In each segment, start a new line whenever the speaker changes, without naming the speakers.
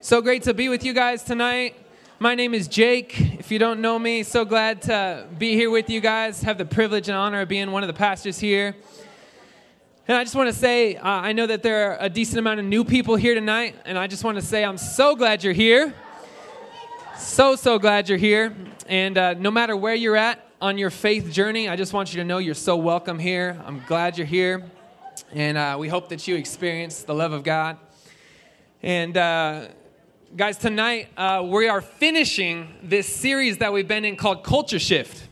So great to be with you guys tonight. My name is Jake. If you don't know me, so glad to be here with you guys. Have the privilege and honor of being one of the pastors here. And I just want to say, uh, I know that there are a decent amount of new people here tonight, and I just want to say I'm so glad you're here. So, so glad you're here. And uh, no matter where you're at on your faith journey, I just want you to know you're so welcome here. I'm glad you're here. And uh, we hope that you experience the love of God. And uh, guys, tonight uh, we are finishing this series that we've been in called Culture Shift.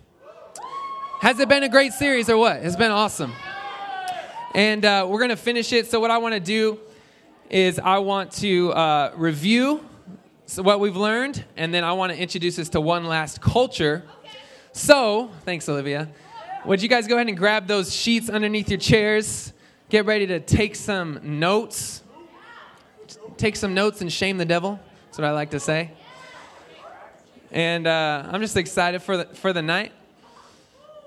Has it been a great series or what? It's been awesome. And uh, we're going to finish it. So, what I want to do is I want to uh, review what we've learned, and then I want to introduce us to one last culture. So, thanks, Olivia. Would you guys go ahead and grab those sheets underneath your chairs? Get ready to take some notes. Take some notes and shame the devil. That's what I like to say. And uh, I'm just excited for the, for the night.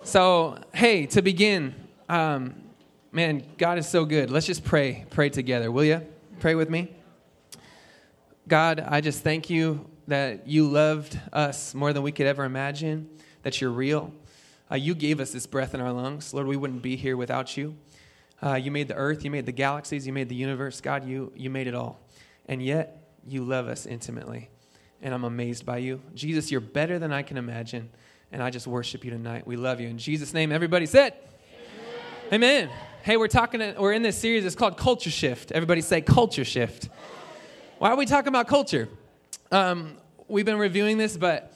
So, hey, to begin, um, man, God is so good. Let's just pray. Pray together, will you? Pray with me. God, I just thank you that you loved us more than we could ever imagine, that you're real. Uh, you gave us this breath in our lungs. Lord, we wouldn't be here without you. Uh, you made the earth, you made the galaxies, you made the universe. God, you, you made it all. And yet, you love us intimately. And I'm amazed by you. Jesus, you're better than I can imagine. And I just worship you tonight. We love you. In Jesus' name, everybody said, Amen. Amen. Hey, we're talking, we're in this series. It's called Culture Shift. Everybody say Culture Shift. Why are we talking about culture? Um, we've been reviewing this, but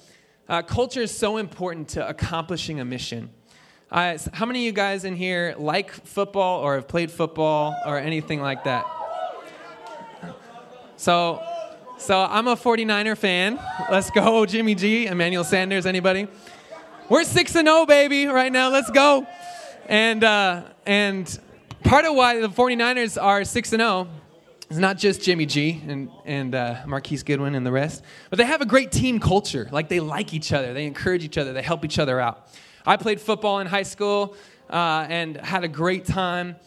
uh, culture is so important to accomplishing a mission. Uh, how many of you guys in here like football or have played football or anything like that? So, so I'm a 49er fan. Let's go, Jimmy G, Emmanuel Sanders, anybody? We're 6 and 0, baby, right now. Let's go. And, uh, and part of why the 49ers are 6 and 0 is not just Jimmy G and, and uh, Marquise Goodwin and the rest, but they have a great team culture. Like they like each other, they encourage each other, they help each other out. I played football in high school uh, and had a great time.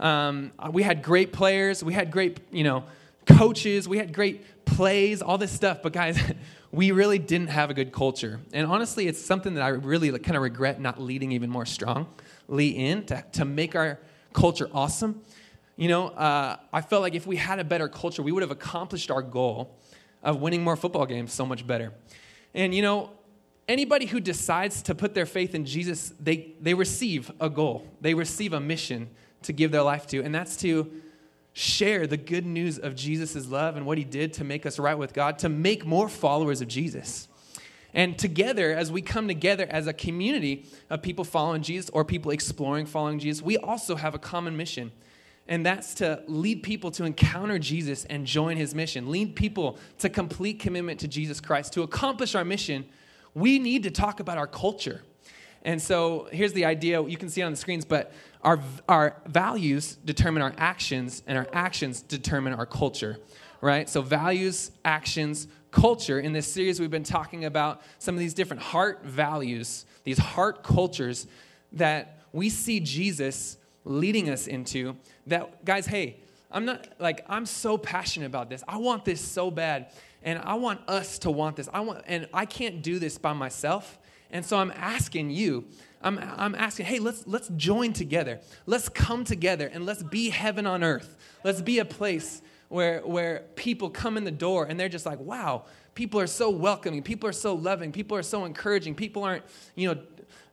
Um, we had great players, we had great, you know, coaches, we had great plays, all this stuff. But guys, we really didn't have a good culture. And honestly, it's something that I really kind of regret not leading even more strongly in to, to make our culture awesome. You know, uh, I felt like if we had a better culture, we would have accomplished our goal of winning more football games so much better. And you know, anybody who decides to put their faith in Jesus, they, they receive a goal, they receive a mission to give their life to, and that's to share the good news of Jesus' love and what he did to make us right with God, to make more followers of Jesus. And together, as we come together as a community of people following Jesus or people exploring following Jesus, we also have a common mission. And that's to lead people to encounter Jesus and join his mission. Lead people to complete commitment to Jesus Christ. To accomplish our mission, we need to talk about our culture. And so here's the idea you can see on the screens, but our, our values determine our actions, and our actions determine our culture, right? So, values, actions, culture. In this series, we've been talking about some of these different heart values, these heart cultures that we see Jesus leading us into. That, guys, hey, I'm not like, I'm so passionate about this. I want this so bad. And I want us to want this. I want, and I can't do this by myself. And so I'm asking you, I'm, I'm asking, hey, let's, let's join together. Let's come together and let's be heaven on earth. Let's be a place where, where people come in the door and they're just like, wow, people are so welcoming. People are so loving. People are so encouraging. People aren't, you know,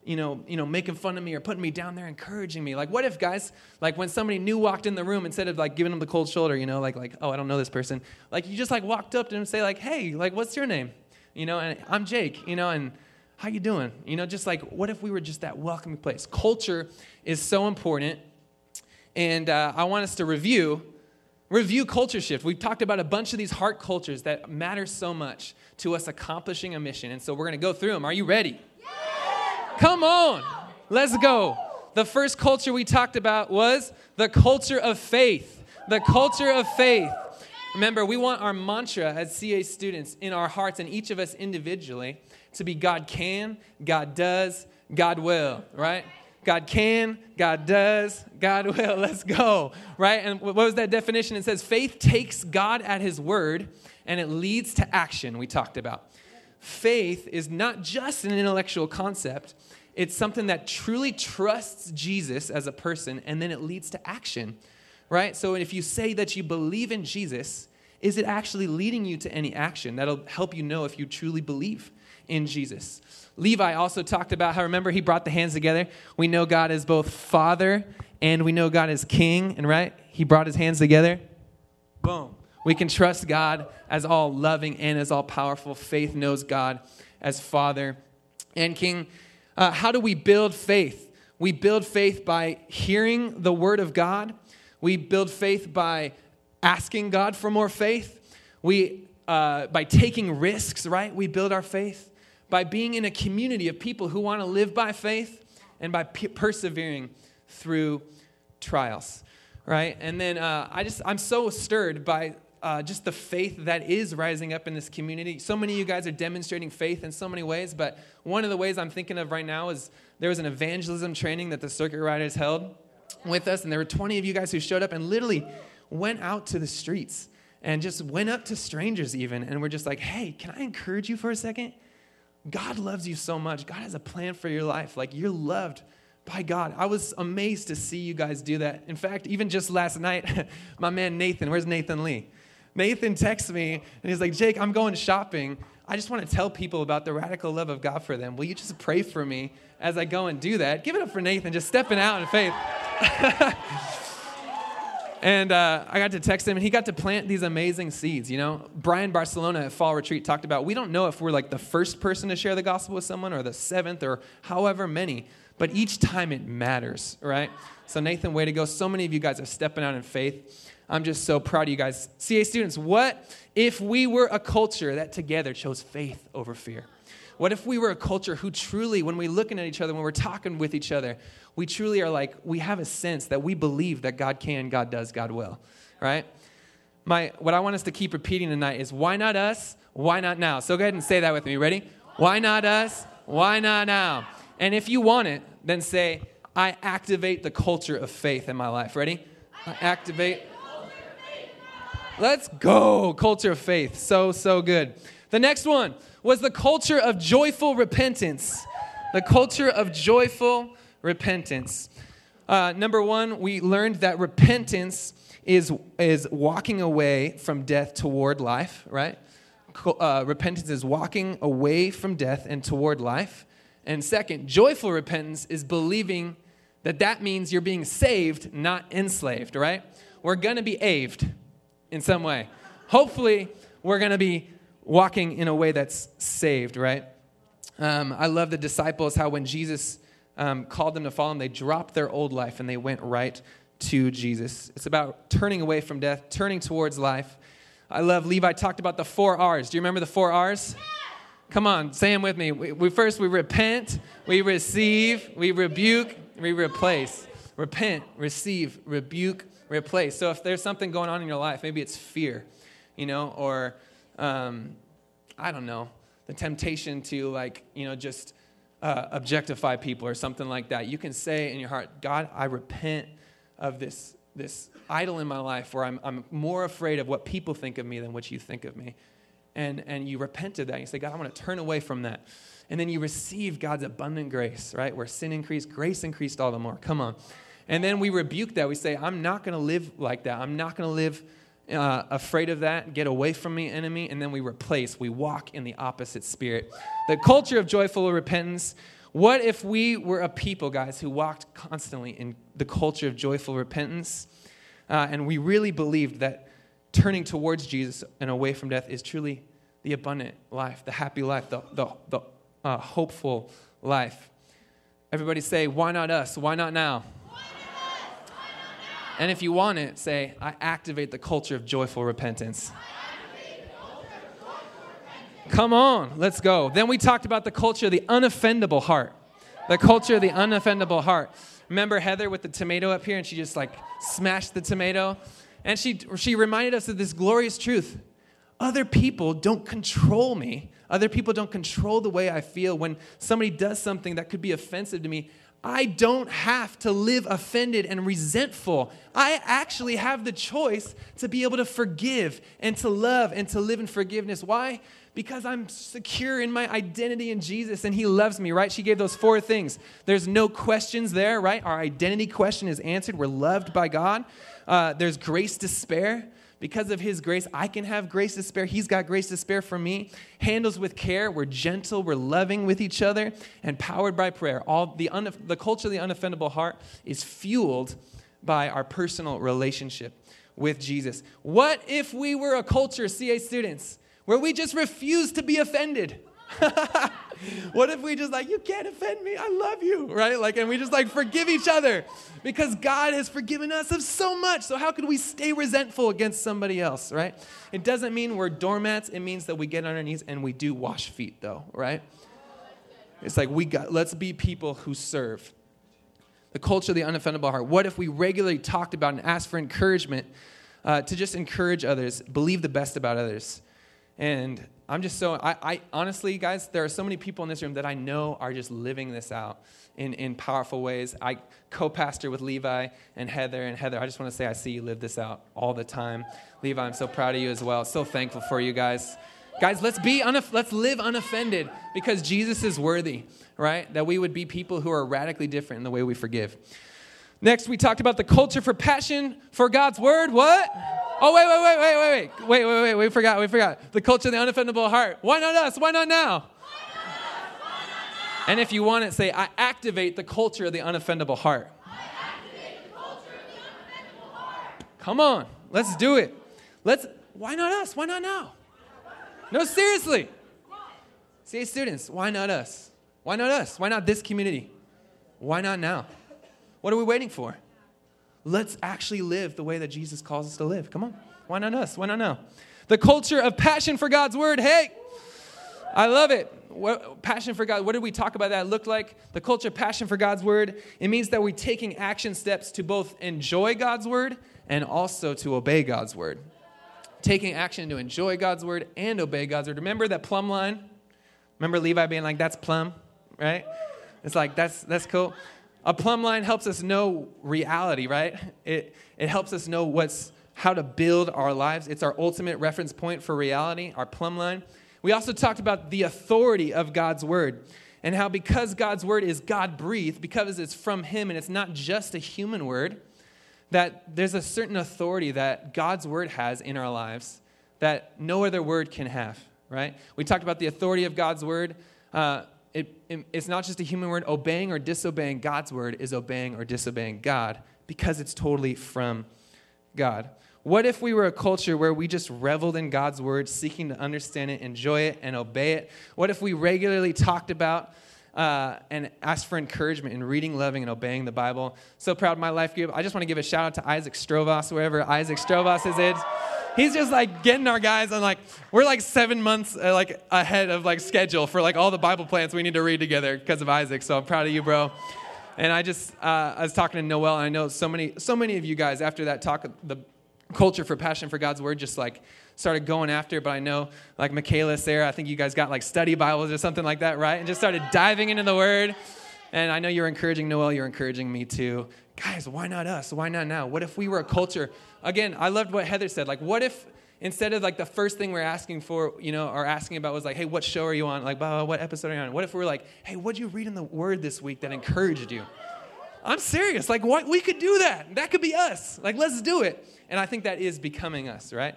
you know, you know, making fun of me or putting me down there, encouraging me. Like, what if, guys, like when somebody new walked in the room, instead of like giving them the cold shoulder, you know, like, like, oh, I don't know this person, like you just like walked up to them and say like, hey, like, what's your name? You know, and I'm Jake, you know, and how you doing? You know, just like, what if we were just that welcoming place? Culture is so important, and uh, I want us to review review culture shift. We've talked about a bunch of these heart cultures that matter so much to us accomplishing a mission, and so we're going to go through them. Are you ready? Come on, let's go. The first culture we talked about was the culture of faith. The culture of faith. Remember, we want our mantra as CA students in our hearts and each of us individually to be God can, God does, God will, right? God can, God does, God will. Let's go, right? And what was that definition? It says faith takes God at his word and it leads to action, we talked about. Faith is not just an intellectual concept, it's something that truly trusts Jesus as a person, and then it leads to action, right? So if you say that you believe in Jesus, is it actually leading you to any action? That'll help you know if you truly believe in Jesus. Levi also talked about how, remember, he brought the hands together. We know God is both Father and we know God is King, and right? He brought his hands together. Boom. We can trust God as all loving and as all powerful. Faith knows God as Father and King. Uh, how do we build faith? We build faith by hearing the Word of God. We build faith by asking God for more faith. We, uh, by taking risks, right? We build our faith. By being in a community of people who want to live by faith and by persevering through trials, right? And then uh, I just, I'm so stirred by uh, just the faith that is rising up in this community. So many of you guys are demonstrating faith in so many ways, but one of the ways I'm thinking of right now is there was an evangelism training that the circuit riders held with us, and there were 20 of you guys who showed up and literally went out to the streets and just went up to strangers even and were just like, hey, can I encourage you for a second? God loves you so much. God has a plan for your life. Like, you're loved by God. I was amazed to see you guys do that. In fact, even just last night, my man Nathan, where's Nathan Lee? Nathan texts me and he's like, Jake, I'm going shopping. I just want to tell people about the radical love of God for them. Will you just pray for me as I go and do that? Give it up for Nathan, just stepping out in faith. and uh, I got to text him, and he got to plant these amazing seeds. You know, Brian Barcelona at Fall Retreat talked about we don't know if we're like the first person to share the gospel with someone or the seventh or however many, but each time it matters, right? So, Nathan, way to go. So many of you guys are stepping out in faith. I'm just so proud of you guys. CA students, what if we were a culture that together chose faith over fear? What if we were a culture who truly, when we're looking at each other, when we're talking with each other, we truly are like, we have a sense that we believe that God can, God does, God will, right? My, what I want us to keep repeating tonight is why not us? Why not now? So go ahead and say that with me. Ready? Why not us? Why not now? And if you want it, then say, I activate the culture of faith in my life. Ready? I activate Let's go. Culture of faith. So, so good. The next one was the culture of joyful repentance. The culture of joyful repentance. Uh, number one, we learned that repentance is, is walking away from death toward life, right? Uh, repentance is walking away from death and toward life. And second, joyful repentance is believing that that means you're being saved, not enslaved, right? We're going to be aved in some way. Hopefully, we're going to be walking in a way that's saved, right? Um, I love the disciples, how when Jesus um, called them to follow him, they dropped their old life and they went right to Jesus. It's about turning away from death, turning towards life. I love Levi talked about the four R's. Do you remember the four R's? Come on, say them with me. We, we first we repent, we receive, we rebuke, we replace. Repent, receive, rebuke, replace. So if there's something going on in your life, maybe it's fear, you know, or um, I don't know, the temptation to like, you know, just uh, objectify people or something like that. You can say in your heart, God, I repent of this this idol in my life where I'm, I'm more afraid of what people think of me than what you think of me. And, and you repent of that. You say, God, I want to turn away from that. And then you receive God's abundant grace, right? Where sin increased, grace increased all the more. Come on. And then we rebuke that. We say, I'm not going to live like that. I'm not going to live uh, afraid of that. Get away from me, enemy. And then we replace, we walk in the opposite spirit. The culture of joyful repentance. What if we were a people, guys, who walked constantly in the culture of joyful repentance? Uh, and we really believed that turning towards Jesus and away from death is truly the abundant life, the happy life, the, the, the uh, hopeful life. Everybody say, why not us? Why not now? And if you want it, say, I activate the culture of joyful repentance. Come on, let's go. Then we talked about the culture of the unoffendable heart. The culture of the unoffendable heart. Remember Heather with the tomato up here and she just like smashed the tomato? And she, she reminded us of this glorious truth. Other people don't control me. Other people don't control the way I feel. When somebody does something that could be offensive to me, I don't have to live offended and resentful. I actually have the choice to be able to forgive and to love and to live in forgiveness. Why? Because I'm secure in my identity in Jesus and He loves me, right? She gave those four things. There's no questions there, right? Our identity question is answered. We're loved by God. Uh, there's grace to spare. Because of his grace, I can have grace to spare. He's got grace to spare for me. Handles with care. We're gentle. We're loving with each other. And powered by prayer. All the, the culture of the unoffendable heart is fueled by our personal relationship with Jesus. What if we were a culture, CA students, where we just refuse to be offended? what if we just like, you can't offend me, I love you, right? Like, and we just like forgive each other because God has forgiven us of so much. So how could we stay resentful against somebody else, right? It doesn't mean we're doormats. It means that we get on our knees and we do wash feet, though, right? It's like we got, let's be people who serve. The culture of the unoffendable heart. What if we regularly talked about and asked for encouragement uh, to just encourage others, believe the best about others? And I'm just so, I, I, honestly, guys, there are so many people in this room that I know are just living this out in, in powerful ways. I co pastor with Levi and Heather. And Heather, I just want to say I see you live this out all the time. Levi, I'm so proud of you as well. So thankful for you guys. Guys, let's be unoff- let's live unoffended because Jesus is worthy, right? That we would be people who are radically different in the way we forgive. Next, we talked about the culture for passion for God's word. What? Oh, wait, wait, wait, wait, wait, wait, wait, wait, wait. We forgot, we forgot. The culture of the unoffendable heart. Why not us? Why not now? And if you want it, say, I activate the culture of the unoffendable heart. I activate the culture of the unoffendable heart. Come on, let's do it. Let's, why not us? Why not now? No, seriously. Say, students, why not us? Why not us? Why not this community? Why not now? What are we waiting for? Let's actually live the way that Jesus calls us to live. Come on. Why not us? Why not now? The culture of passion for God's word. Hey, I love it. What, passion for God. What did we talk about that look like? The culture of passion for God's word. It means that we're taking action steps to both enjoy God's word and also to obey God's word. Taking action to enjoy God's word and obey God's word. Remember that plumb line? Remember Levi being like, that's plumb, right? It's like, that's, that's cool. A plumb line helps us know reality, right? It, it helps us know what's, how to build our lives. It's our ultimate reference point for reality, our plumb line. We also talked about the authority of God's word and how because God's word is God breathed, because it's from Him and it's not just a human word, that there's a certain authority that God's word has in our lives that no other word can have, right? We talked about the authority of God's word. Uh, it, it, it's not just a human word. Obeying or disobeying God's word is obeying or disobeying God because it's totally from God. What if we were a culture where we just reveled in God's word, seeking to understand it, enjoy it, and obey it? What if we regularly talked about uh, and asked for encouragement in reading, loving, and obeying the Bible? So proud of my life group. I just want to give a shout out to Isaac Strovos, wherever Isaac Strovos is he's just like getting our guys on like we're like seven months uh, like ahead of like schedule for like all the Bible plans we need to read together because of Isaac. So I'm proud of you, bro. And I just uh, I was talking to Noel, and I know so many so many of you guys after that talk, the culture for passion for God's word just like started going after. But I know like Michaela, Sarah, I think you guys got like study Bibles or something like that, right? And just started diving into the word. And I know you're encouraging Noel, you're encouraging me too. Guys, why not us? Why not now? What if we were a culture? Again, I loved what Heather said. Like, what if instead of like the first thing we're asking for, you know, or asking about was like, hey, what show are you on? Like, what episode are you on? What if we were like, hey, what'd you read in the Word this week that encouraged you? I'm serious. Like, what? We could do that. That could be us. Like, let's do it. And I think that is becoming us, right?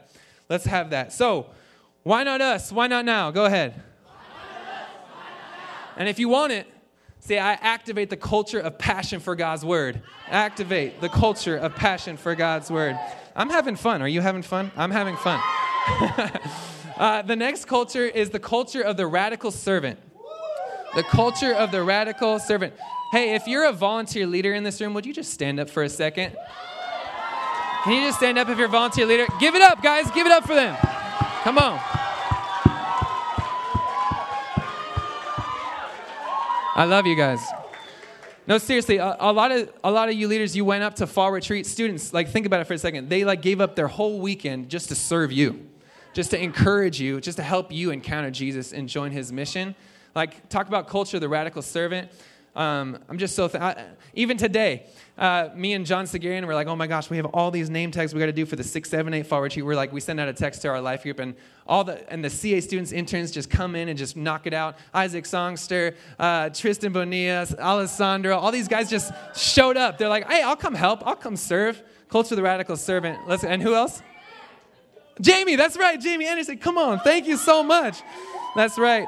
Let's have that. So, why not us? Why not now? Go ahead. And if you want it, Say, I activate the culture of passion for God's word. Activate the culture of passion for God's word. I'm having fun. Are you having fun? I'm having fun. uh, the next culture is the culture of the radical servant. The culture of the radical servant. Hey, if you're a volunteer leader in this room, would you just stand up for a second? Can you just stand up if you're a volunteer leader? Give it up, guys. Give it up for them. Come on. I love you guys. No, seriously, a, a, lot of a lot of you leaders, you went up to fall retreat. Students, like think about it for a second. They like gave up their whole weekend just to serve you, just to encourage you, just to help you encounter Jesus and join His mission. Like talk about culture, the radical servant. Um, I'm just so, th- I, even today, uh, me and John Segarian were like, oh my gosh, we have all these name tags we got to do for the 678 fall retreat. We're like, we send out a text to our life group, and all the and the CA students, interns just come in and just knock it out. Isaac Songster, uh, Tristan Bonilla, Alessandro, all these guys just showed up. They're like, hey, I'll come help. I'll come serve. Culture the Radical Servant. Let's, and who else? Jamie, that's right, Jamie Anderson. Come on, thank you so much. That's right.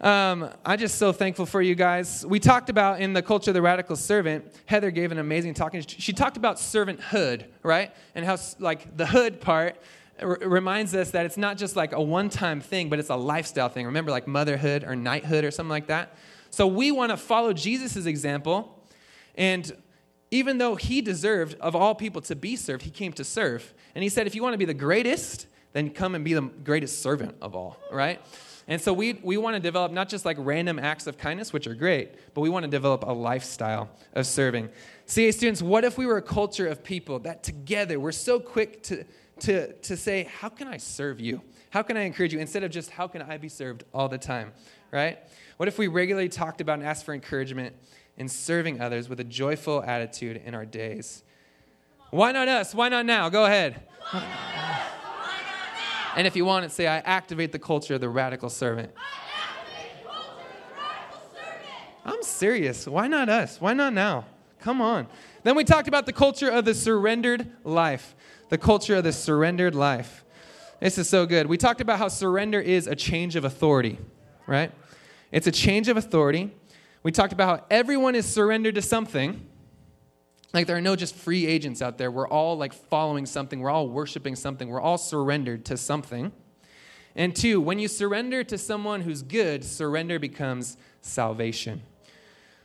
Um, I'm just so thankful for you guys. We talked about in the culture of the radical servant, Heather gave an amazing talk. She talked about servanthood, right? And how, like, the hood part r- reminds us that it's not just like a one time thing, but it's a lifestyle thing. Remember, like motherhood or knighthood or something like that? So we want to follow Jesus' example. And even though he deserved, of all people, to be served, he came to serve. And he said, if you want to be the greatest, then come and be the greatest servant of all, right? And so we, we want to develop not just like random acts of kindness, which are great, but we want to develop a lifestyle of serving. CA students, what if we were a culture of people that together we're so quick to, to, to say, How can I serve you? How can I encourage you? Instead of just, How can I be served all the time, right? What if we regularly talked about and asked for encouragement in serving others with a joyful attitude in our days? Why not us? Why not now? Go ahead. And if you want it, say, I activate the culture of the radical servant. I'm serious. Why not us? Why not now? Come on. Then we talked about the culture of the surrendered life. The culture of the surrendered life. This is so good. We talked about how surrender is a change of authority, right? It's a change of authority. We talked about how everyone is surrendered to something. Like there are no just free agents out there. We're all like following something, we're all worshiping something, we're all surrendered to something. And two, when you surrender to someone who's good, surrender becomes salvation,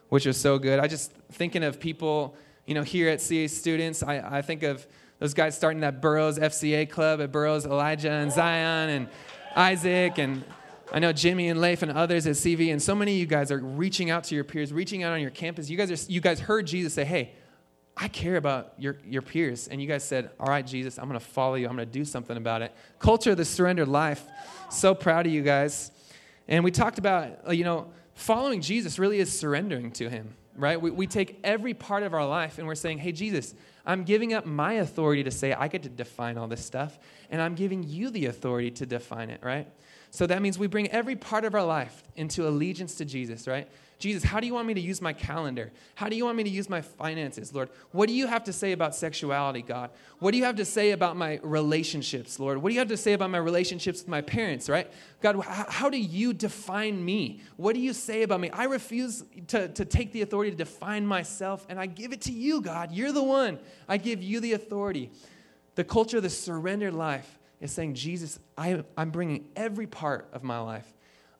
which is so good. I just thinking of people, you know, here at CA students, I, I think of those guys starting that Burroughs FCA club at Burroughs, Elijah and Zion and Isaac and I know Jimmy and Leif and others at CV, and so many of you guys are reaching out to your peers, reaching out on your campus. You guys are you guys heard Jesus say, "Hey, I care about your, your peers. And you guys said, All right, Jesus, I'm going to follow you. I'm going to do something about it. Culture of the surrendered life. So proud of you guys. And we talked about, uh, you know, following Jesus really is surrendering to him, right? We, we take every part of our life and we're saying, Hey, Jesus, I'm giving up my authority to say I get to define all this stuff, and I'm giving you the authority to define it, right? So that means we bring every part of our life into allegiance to Jesus, right? Jesus, how do you want me to use my calendar? How do you want me to use my finances, Lord? What do you have to say about sexuality, God? What do you have to say about my relationships, Lord? What do you have to say about my relationships with my parents, right? God, how do you define me? What do you say about me? I refuse to, to take the authority to define myself, and I give it to you, God. You're the one. I give you the authority. The culture of the surrendered life is saying, Jesus, I, I'm bringing every part of my life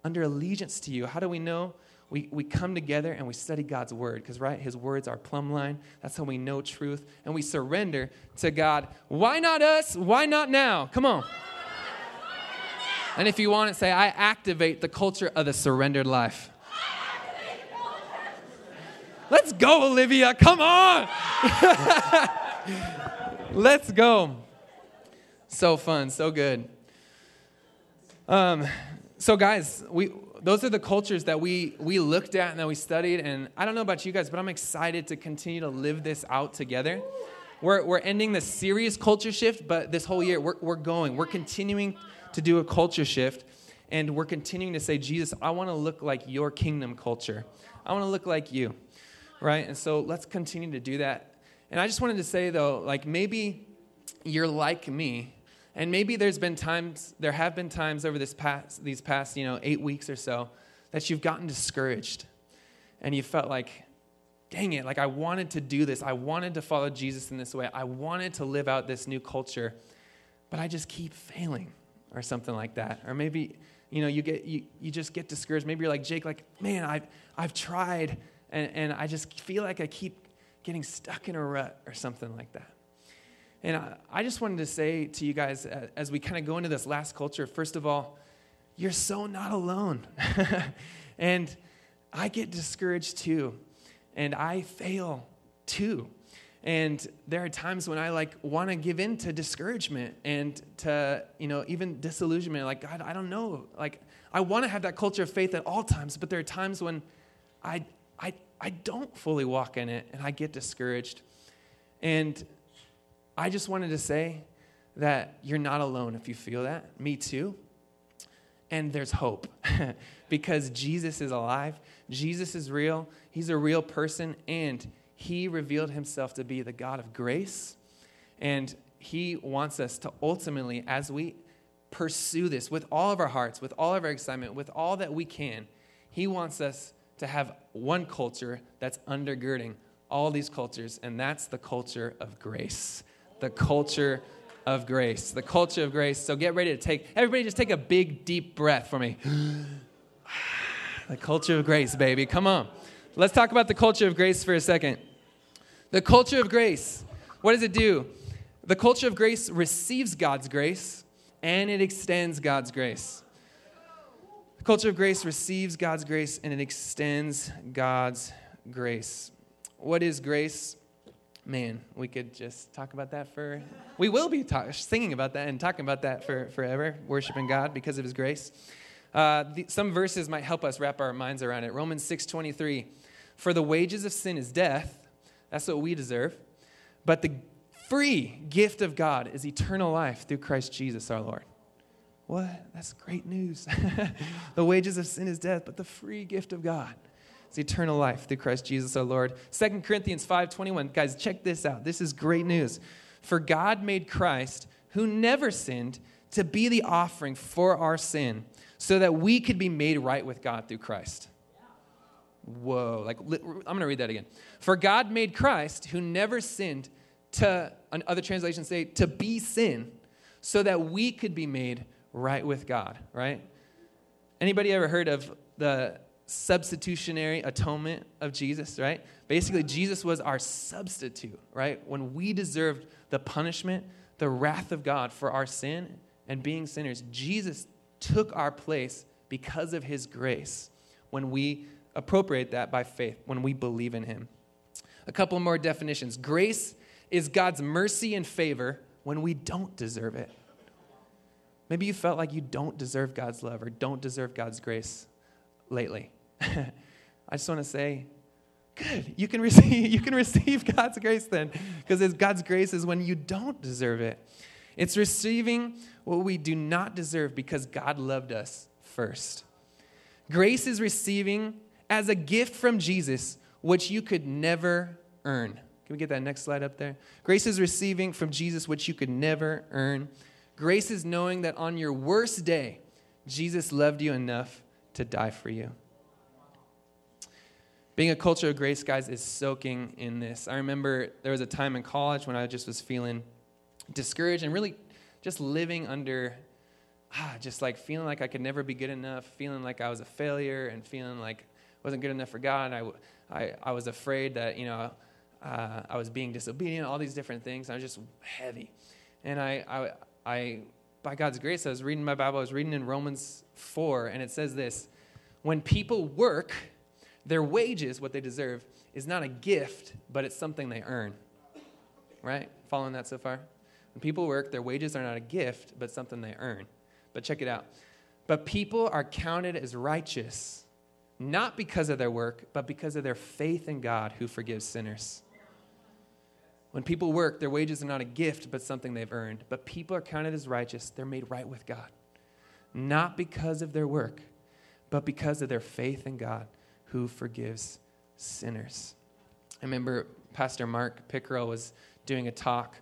under allegiance to you. How do we know? We, we come together and we study God's word because, right, his words are plumb line. That's how we know truth. And we surrender to God. Why not us? Why not now? Come on. And if you want it, say, I activate the culture of the surrendered life. Let's go, Olivia. Come on. Let's go. So fun, so good. Um, so, guys, we, those are the cultures that we, we looked at and that we studied. And I don't know about you guys, but I'm excited to continue to live this out together. We're, we're ending the serious culture shift, but this whole year we're, we're going. We're continuing to do a culture shift. And we're continuing to say, Jesus, I want to look like your kingdom culture. I want to look like you, right? And so let's continue to do that. And I just wanted to say, though, like maybe you're like me and maybe there's been times, there have been times over this past, these past, you know, eight weeks or so that you've gotten discouraged and you felt like, dang it, like I wanted to do this. I wanted to follow Jesus in this way. I wanted to live out this new culture, but I just keep failing or something like that. Or maybe, you know, you get, you, you just get discouraged. Maybe you're like, Jake, like, man, I've, I've tried and, and I just feel like I keep getting stuck in a rut or something like that. And I, just wanted to say to you guys uh, as we kind of go into this last culture, first of all, you're so not alone. and I get discouraged too. And I fail too. And there are times when I like want to give in to discouragement and to, you know, even disillusionment. Like, God, I don't know. Like, I want to have that culture of faith at all times, but there are times when I, I, I don't fully walk in it and I get discouraged. And I just wanted to say that you're not alone if you feel that. Me too. And there's hope because Jesus is alive, Jesus is real, He's a real person, and He revealed Himself to be the God of grace. And He wants us to ultimately, as we pursue this with all of our hearts, with all of our excitement, with all that we can, He wants us to have one culture that's undergirding all these cultures, and that's the culture of grace. The culture of grace. The culture of grace. So get ready to take, everybody just take a big, deep breath for me. the culture of grace, baby. Come on. Let's talk about the culture of grace for a second. The culture of grace. What does it do? The culture of grace receives God's grace and it extends God's grace. The culture of grace receives God's grace and it extends God's grace. What is grace? Man, we could just talk about that for. We will be talk, singing about that and talking about that for forever, worshiping God because of His grace. Uh, the, some verses might help us wrap our minds around it. Romans six twenty three, for the wages of sin is death. That's what we deserve. But the free gift of God is eternal life through Christ Jesus our Lord. What? That's great news. the wages of sin is death, but the free gift of God is eternal life through Christ Jesus our Lord. 2 Corinthians 5:21. Guys, check this out. This is great news. For God made Christ, who never sinned, to be the offering for our sin, so that we could be made right with God through Christ. Whoa, like I'm going to read that again. For God made Christ, who never sinned, to other translations say to be sin, so that we could be made right with God, right? Anybody ever heard of the substitutionary atonement of Jesus, right? Basically, Jesus was our substitute, right? When we deserved the punishment, the wrath of God for our sin and being sinners, Jesus took our place because of his grace when we appropriate that by faith, when we believe in him. A couple more definitions. Grace is God's mercy and favor when we don't deserve it. Maybe you felt like you don't deserve God's love or don't deserve God's grace lately. I just want to say, good. You can receive, you can receive God's grace then, because God's grace is when you don't deserve it. It's receiving what we do not deserve because God loved us first. Grace is receiving as a gift from Jesus, which you could never earn. Can we get that next slide up there? Grace is receiving from Jesus, which you could never earn. Grace is knowing that on your worst day, Jesus loved you enough to die for you. Being a culture of grace, guys, is soaking in this. I remember there was a time in college when I just was feeling discouraged and really just living under, ah, just like feeling like I could never be good enough, feeling like I was a failure, and feeling like wasn't good enough for God. I, I, I was afraid that, you know, uh, I was being disobedient, all these different things. I was just heavy. And I, I, I, by God's grace, I was reading my Bible, I was reading in Romans 4, and it says this When people work, their wages, what they deserve, is not a gift, but it's something they earn. Right? Following that so far? When people work, their wages are not a gift, but something they earn. But check it out. But people are counted as righteous, not because of their work, but because of their faith in God who forgives sinners. When people work, their wages are not a gift, but something they've earned. But people are counted as righteous, they're made right with God. Not because of their work, but because of their faith in God who forgives sinners. I remember Pastor Mark Pickrell was doing a talk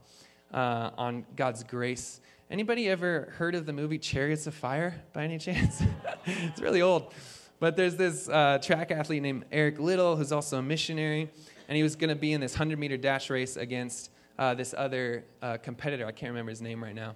uh, on God's grace. Anybody ever heard of the movie Chariots of Fire by any chance? it's really old. But there's this uh, track athlete named Eric Liddell who's also a missionary, and he was going to be in this 100 meter dash race against uh, this other uh, competitor. I can't remember his name right now.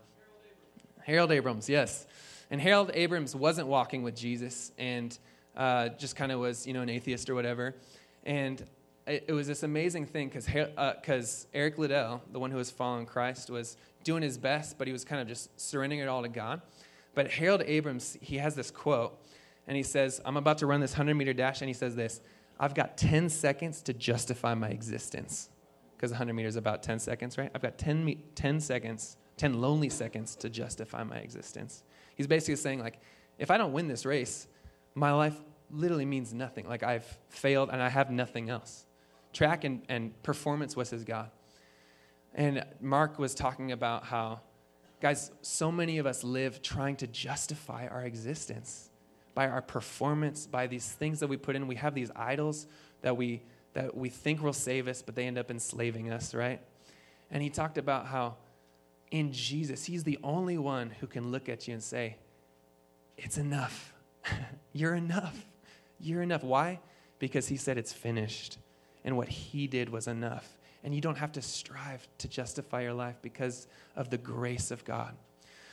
Harold Abrams, yes. And Harold Abrams wasn't walking with Jesus, and uh, just kind of was, you know, an atheist or whatever. And it, it was this amazing thing because uh, Eric Liddell, the one who was following Christ, was doing his best, but he was kind of just surrendering it all to God. But Harold Abrams, he has this quote, and he says, I'm about to run this 100 meter dash, and he says this I've got 10 seconds to justify my existence. Because 100 meters is about 10 seconds, right? I've got 10, me- 10 seconds, 10 lonely seconds to justify my existence. He's basically saying, like, if I don't win this race, my life literally means nothing. Like I've failed and I have nothing else. Track and, and performance was his God. And Mark was talking about how, guys, so many of us live trying to justify our existence by our performance, by these things that we put in. We have these idols that we, that we think will save us, but they end up enslaving us, right? And he talked about how in Jesus, he's the only one who can look at you and say, It's enough. You're enough. You're enough. Why? Because he said it's finished. And what he did was enough. And you don't have to strive to justify your life because of the grace of God.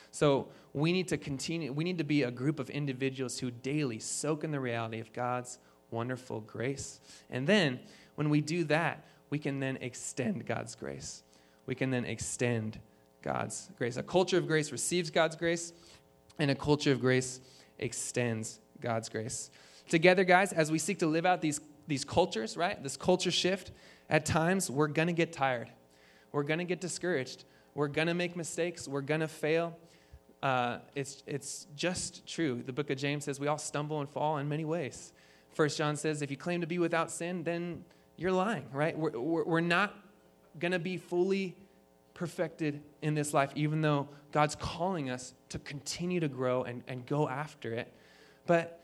So we need to continue, we need to be a group of individuals who daily soak in the reality of God's wonderful grace. And then when we do that, we can then extend God's grace. We can then extend God's grace. A culture of grace receives God's grace, and a culture of grace extends God's grace. Together, guys, as we seek to live out these, these cultures, right? This culture shift, at times we're going to get tired. We're going to get discouraged. We're going to make mistakes. We're going to fail. Uh, it's, it's just true. The book of James says we all stumble and fall in many ways. First John says if you claim to be without sin, then you're lying, right? We're, we're, we're not going to be fully perfected in this life, even though God's calling us to continue to grow and, and go after it. But,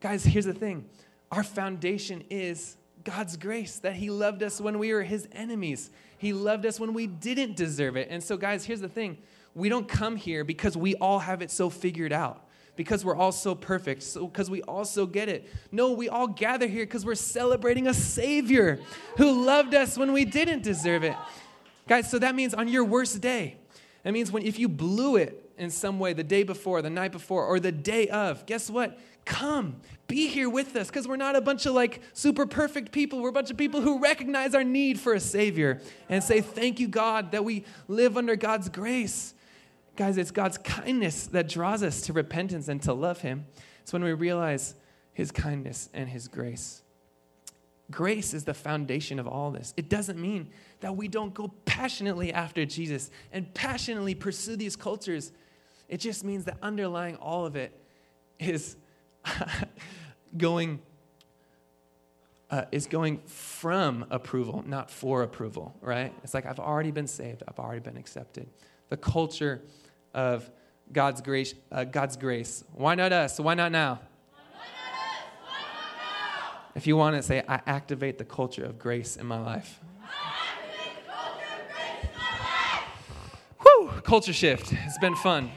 guys, here's the thing our foundation is God's grace, that He loved us when we were His enemies. He loved us when we didn't deserve it. And so, guys, here's the thing we don't come here because we all have it so figured out because we're all so perfect, so because we all so get it. No, we all gather here because we're celebrating a Savior who loved us when we didn't deserve it. Guys, so that means on your worst day, that means when if you blew it in some way the day before, the night before, or the day of, guess what? Come, be here with us because we're not a bunch of like super perfect people. We're a bunch of people who recognize our need for a Savior and say, Thank you, God, that we live under God's grace. Guys, it's God's kindness that draws us to repentance and to love Him. It's when we realize His kindness and His grace. Grace is the foundation of all this. It doesn't mean that we don't go passionately after Jesus and passionately pursue these cultures. It just means that underlying all of it is going uh, is going from approval, not for approval, right? It's like I've already been saved, I've already been accepted. The culture of God's grace, uh, God's grace. Why not us? Why not now? If you want to say, I activate the culture of grace in my life. Whew, culture shift. It's been fun.